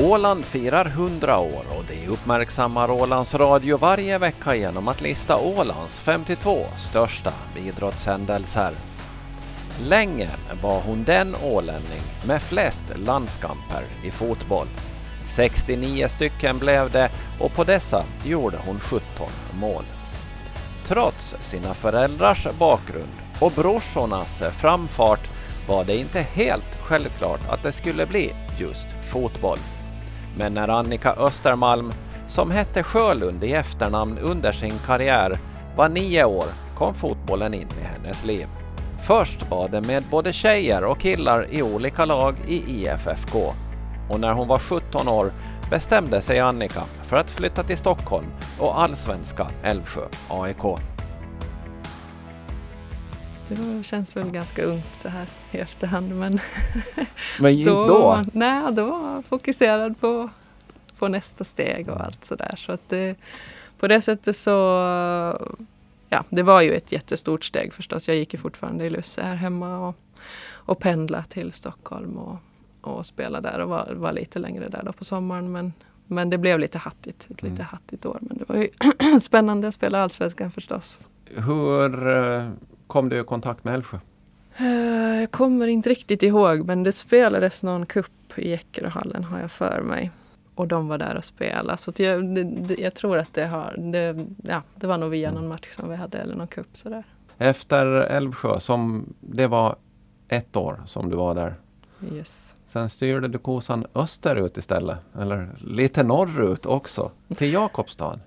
Åland firar 100 år och det uppmärksammar Ålands Radio varje vecka genom att lista Ålands 52 största idrottshändelser. Länge var hon den ålänning med flest landskamper i fotboll. 69 stycken blev det och på dessa gjorde hon 17 mål. Trots sina föräldrars bakgrund och brorsornas framfart var det inte helt självklart att det skulle bli just fotboll. Men när Annika Östermalm, som hette Sjölund i efternamn under sin karriär, var nio år kom fotbollen in i hennes liv. Först var det med både tjejer och killar i olika lag i IFFK. Och när hon var 17 år bestämde sig Annika för att flytta till Stockholm och allsvenska Älvsjö AIK. Det känns väl ganska ungt så här i efterhand men, men då, då? Nej, då var jag fokuserad på, på nästa steg och allt sådär. Så att det, på det sättet så ja, det var ju ett jättestort steg förstås. Jag gick ju fortfarande i Lusse här hemma och, och pendla till Stockholm och, och spela där och var, var lite längre där då på sommaren. Men, men det blev lite hattigt, ett lite mm. hattigt år. Men det var ju spännande att spela Allsvenskan förstås. Hur eh, kom du i kontakt med Älvsjö? Eh, jag kommer inte riktigt ihåg men det spelades någon kupp i Eckeröhallen har jag för mig. Och de var där och spelade. Så jag, det, jag tror att det har, det, ja, det var nog via någon match som vi hade eller någon cup sådär. Efter Älvsjö, som det var ett år som du var där. Yes. Sen styrde du kosan österut istället, eller lite norrut också, till Jakobstad.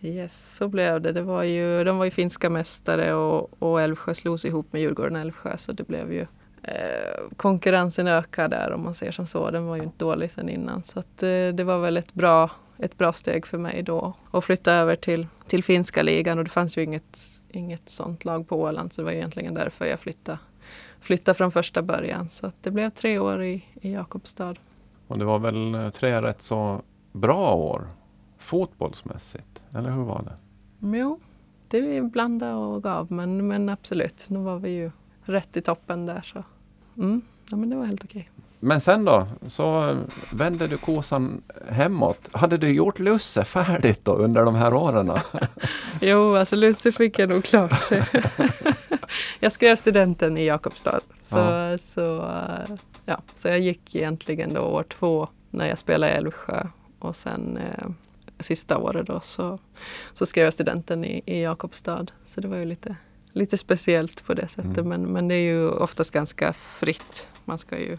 Yes, så blev det. det var ju, de var ju finska mästare och, och Älvsjö slogs ihop med Djurgården och Älvsjö så det blev ju eh, konkurrensen ökade där om man ser som så. Den var ju inte dålig sedan innan så att, eh, det var väl ett bra, ett bra steg för mig då att flytta över till, till finska ligan och det fanns ju inget, inget sånt lag på Åland så det var egentligen därför jag flyttade, flyttade från första början. Så att det blev tre år i, i Jakobstad. Och det var väl eh, tre rätt så bra år fotbollsmässigt? Eller hur var det? Jo, det blandade och gav men, men absolut, nu var vi ju rätt i toppen där så mm, ja, men det var helt okej. Men sen då, så vände du kosan hemåt. Hade du gjort Lusse färdigt då under de här åren? jo, alltså Lusse fick jag nog klart. jag skrev studenten i Jakobstad. Så, ja. så, ja, så jag gick egentligen då år två när jag spelade i Älvsjö och sen eh, sista året då så, så skrev jag studenten i, i Jakobstad. Så det var ju lite, lite speciellt på det sättet. Mm. Men, men det är ju oftast ganska fritt. Man ska ju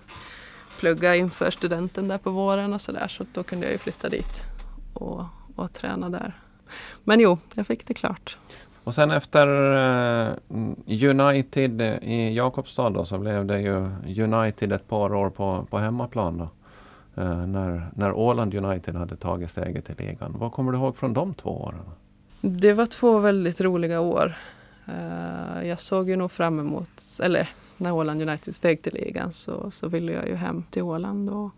plugga inför studenten där på våren och sådär. Så då kunde jag ju flytta dit och, och träna där. Men jo, jag fick det klart. Och sen efter uh, United i Jakobstad då, så blev det ju United ett par år på, på hemmaplan. Då. Eh, när, när Åland United hade tagit steget till ligan. Vad kommer du ihåg från de två åren? Det var två väldigt roliga år. Eh, jag såg ju nog fram emot, eller när Åland United steg till ligan så, så ville jag ju hem till Åland och,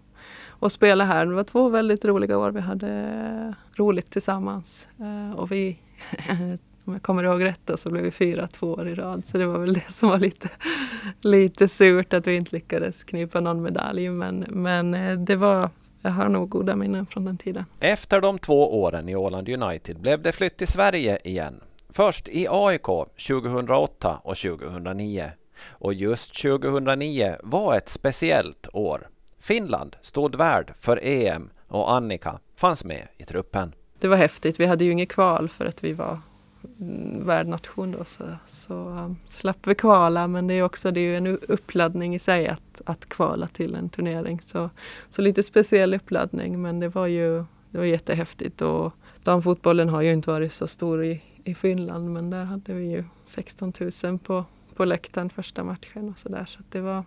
och spela här. Det var två väldigt roliga år. Vi hade roligt tillsammans. Eh, och vi om jag kommer ihåg rätt då, så blev vi fyra två år i rad. Så det var väl det som var lite, lite surt att vi inte lyckades knipa någon medalj. Men, men eh, det var, jag har nog goda minnen från den tiden. Efter de två åren i Åland United blev det flytt till Sverige igen. Först i AIK 2008 och 2009. Och just 2009 var ett speciellt år. Finland stod värd för EM och Annika fanns med i truppen. Det var häftigt. Vi hade ju inget kval för att vi var värdnation då så, så um, slapp vi kvala men det är också det är ju en uppladdning i sig att, att kvala till en turnering. Så, så lite speciell uppladdning men det var ju det var jättehäftigt och damfotbollen har ju inte varit så stor i, i Finland men där hade vi ju 16 000 på, på läktaren första matchen och sådär så, så det, var,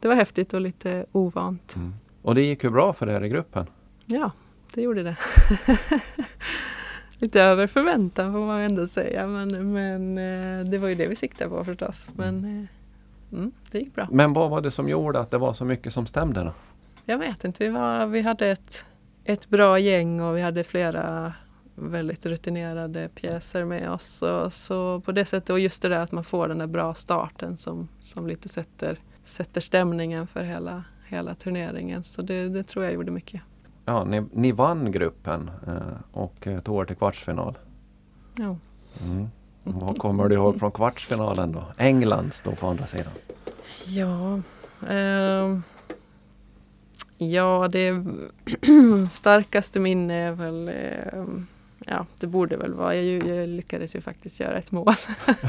det var häftigt och lite ovant. Mm. Och det gick ju bra för er i gruppen? Ja, det gjorde det. lite över förväntan får man ändå säga. Men, men eh, det var ju det vi siktade på förstås. Men eh, mm, det gick bra. Men vad var det som gjorde att det var så mycket som stämde då? Jag vet inte. Vi, var, vi hade ett, ett bra gäng och vi hade flera väldigt rutinerade pjäser med oss. Så, så på det sättet, och just det där att man får den där bra starten som, som lite sätter, sätter stämningen för hela, hela turneringen. Så det, det tror jag gjorde mycket. Ja, ni, ni vann gruppen eh, och eh, tog er till kvartsfinal. Ja. Mm. Vad kommer du ihåg från kvartsfinalen då? England stod på andra sidan. Ja, ehm, ja det starkaste minne är väl ehm, Ja, det borde väl vara. Jag, jag lyckades ju faktiskt göra ett mål.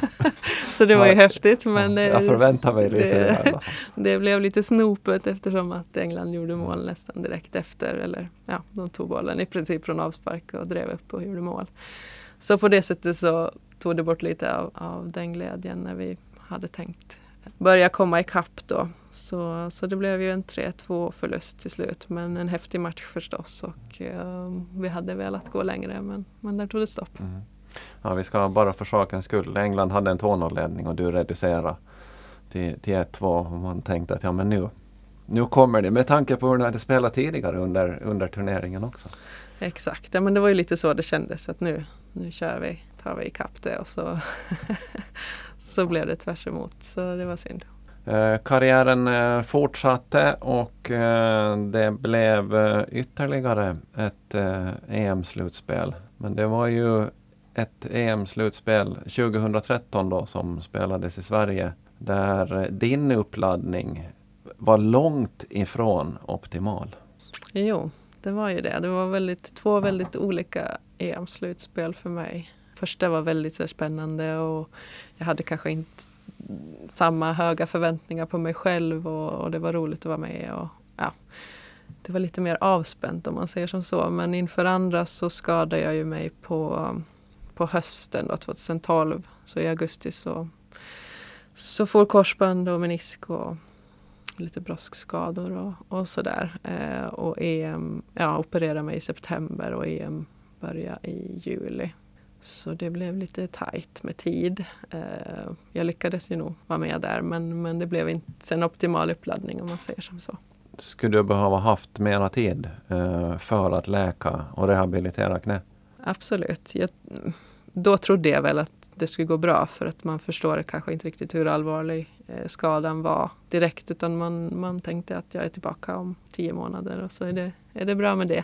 så det var ju Ja, häftigt. Men ja, jag eh, förväntar mig lite det, det blev lite snopet eftersom att England gjorde mål nästan direkt efter. Eller ja, de tog bollen i princip från avspark och drev upp och gjorde mål. Så på det sättet så tog det bort lite av, av den glädjen när vi hade tänkt börja komma ikapp då. Så, så det blev ju en 3-2 förlust till slut. Men en häftig match förstås och eh, vi hade velat gå längre men, men där tog det stopp. Mm. Ja, vi ska bara för sakens skull. England hade en 2-0-ledning och du reducerade till, till 1-2. Och man tänkte att ja, men nu, nu kommer det. Med tanke på hur ni hade spelat tidigare under, under turneringen också. Exakt, ja, men det var ju lite så det kändes att nu, nu kör vi, tar vi ikapp det och så, så blev det tvärs emot. Så det var synd. Eh, karriären eh, fortsatte och eh, det blev ytterligare ett EM-slutspel. Men det var ju ett EM-slutspel 2013 då som spelades i Sverige där din uppladdning var långt ifrån optimal. Jo, det var ju det. Det var väldigt, två väldigt olika EM-slutspel för mig. Första var väldigt så spännande och jag hade kanske inte samma höga förväntningar på mig själv och, och det var roligt att vara med. Och, ja, det var lite mer avspänt om man säger som så. Men inför andra så skadade jag ju mig på, på hösten då, 2012. Så i augusti så, så får korsband och menisk och lite broskskador och, och sådär. Eh, och EM, ja, opererade mig i september och EM började i juli. Så det blev lite tajt med tid. Eh, jag lyckades ju nog vara med där men, men det blev inte en optimal uppladdning om man säger som så. Skulle du behöva haft mera tid eh, för att läka och rehabilitera knä? Absolut. Jag, då trodde jag väl att det skulle gå bra för att man förstår kanske inte riktigt hur allvarlig eh, skadan var direkt utan man, man tänkte att jag är tillbaka om tio månader och så är det, är det bra med det.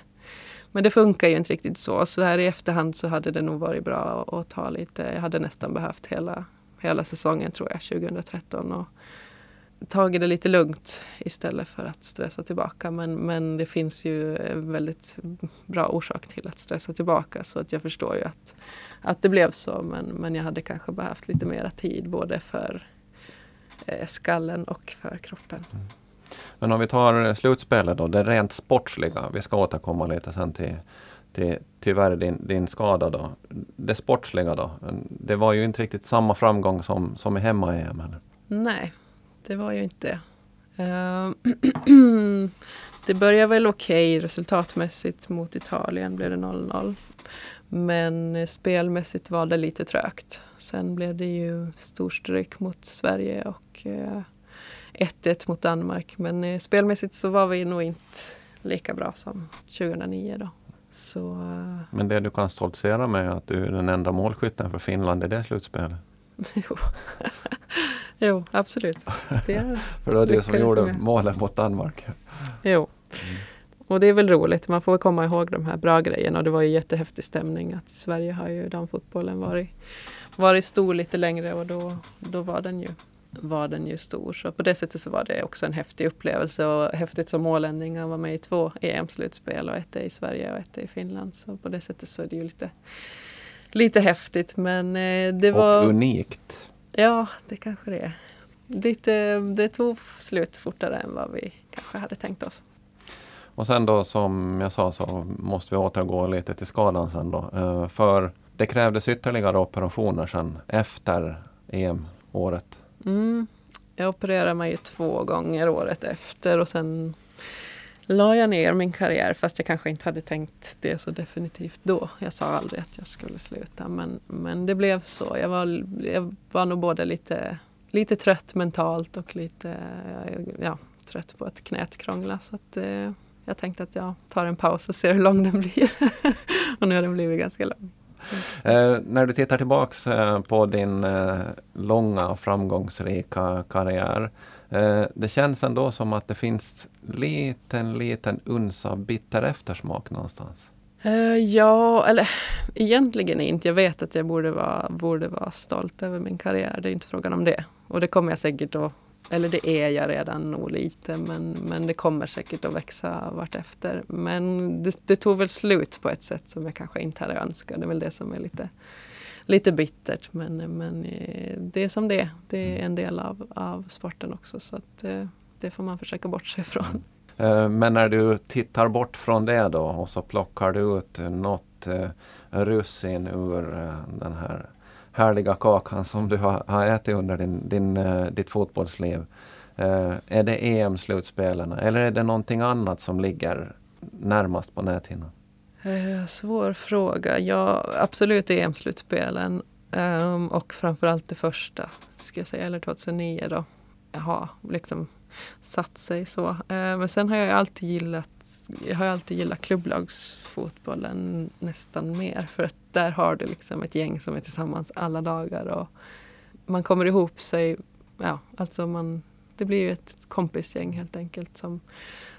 Men det funkar ju inte riktigt så. Så här i efterhand så hade det nog varit bra att ta lite. Jag hade nästan behövt hela, hela säsongen tror jag, 2013. Och tagit det lite lugnt istället för att stressa tillbaka. Men, men det finns ju en väldigt bra orsak till att stressa tillbaka. Så att jag förstår ju att, att det blev så. Men, men jag hade kanske behövt lite mera tid både för eh, skallen och för kroppen. Mm. Men om vi tar slutspelet då, det rent sportsliga. Vi ska återkomma lite sen till, till tyvärr din, din skada då. Det sportsliga då. Det var ju inte riktigt samma framgång som, som i hemma-EM. Nej, det var ju inte det. Eh, det började väl okej resultatmässigt mot Italien blev det 0-0. Men eh, spelmässigt var det lite trögt. Sen blev det ju storstryk mot Sverige och eh, 1-1 mot Danmark. Men eh, spelmässigt så var vi nog inte lika bra som 2009 då. Så eh, Men det du kan stoltsera med är att du är den enda målskytten för Finland i det slutspelet. jo. jo, absolut. Det är, För det var du som gjorde med. målet mot Danmark. jo. Och det är väl roligt. Man får komma ihåg de här bra grejerna. Och det var ju jättehäftig stämning. Att i Sverige har ju damfotbollen varit, varit stor lite längre och då, då var, den ju, var den ju stor. Så på det sättet så var det också en häftig upplevelse och häftigt som målänning att vara med i två EM-slutspel och ett i Sverige och ett i Finland. Så på det sättet så är det ju lite, lite häftigt. Men eh, det var... Och unikt. Ja, det kanske det är. Lite, det tog slut fortare än vad vi kanske hade tänkt oss. Och sen då som jag sa så måste vi återgå lite till skadan sen då. Eh, För det krävdes ytterligare operationer sen efter EM-året. Mm. Jag opererade mig två gånger året efter och sen la jag ner min karriär fast jag kanske inte hade tänkt det så definitivt då. Jag sa aldrig att jag skulle sluta men, men det blev så. Jag var, jag var nog både lite, lite trött mentalt och lite ja, trött på att knät krångla. Så att, eh, jag tänkte att jag tar en paus och ser hur lång den blir. och nu har den blivit ganska lång. Eh, när du tittar tillbaks eh, på din eh, långa och framgångsrika karriär. Eh, det känns ändå som att det finns liten, liten uns av bitter eftersmak någonstans. Eh, ja, eller egentligen inte. Jag vet att jag borde vara, borde vara stolt över min karriär. Det är inte frågan om det. Och det kommer jag säkert att, eller det är jag redan nog lite, men, men det kommer säkert att växa vartefter. Men det, det tog väl slut på ett sätt som jag kanske inte hade önskat. Det är väl det som är lite, lite bittert. Men, men eh, det är som det är. Det är en del av, av sporten också. Så att, det, det får man försöka bortse ifrån. Eh, men när du tittar bort från det då och så plockar du ut något russin ur den här härliga kakan som du har, ätit under din, din, eh, ditt fotbollsliv. Eh, är det EM-slutspelen eller är det någonting annat som ligger närmast på näthinnan? Eh, svår fråga. Ja, absolut EM-slutspelen. Um, och framförallt det första, ska jag säga, eller 2009 då. Jaha, liksom satt sig så. Men sen har jag alltid gillat jag har alltid gillat klubblagsfotbollen nästan mer. För att där har du liksom ett gäng som är tillsammans alla dagar. Och man kommer ihop sig. Ja, alltså man, det blir ju ett kompisgäng helt enkelt. Som,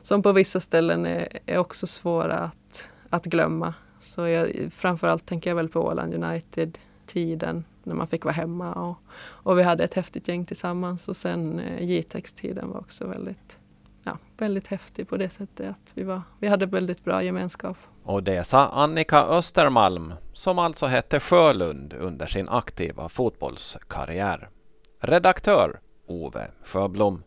som på vissa ställen är, är också svåra att, att glömma. Så jag, framförallt tänker jag väl på Åland United-tiden när man fick vara hemma. Och, och vi hade ett häftigt gäng tillsammans och sen eh, Jitex-tiden var också väldigt, ja, väldigt häftig på det sättet att vi, var, vi hade väldigt bra gemenskap. Och det sa Annika Östermalm som alltså hette Sjölund under sin aktiva fotbollskarriär. Redaktör Ove Sjöblom.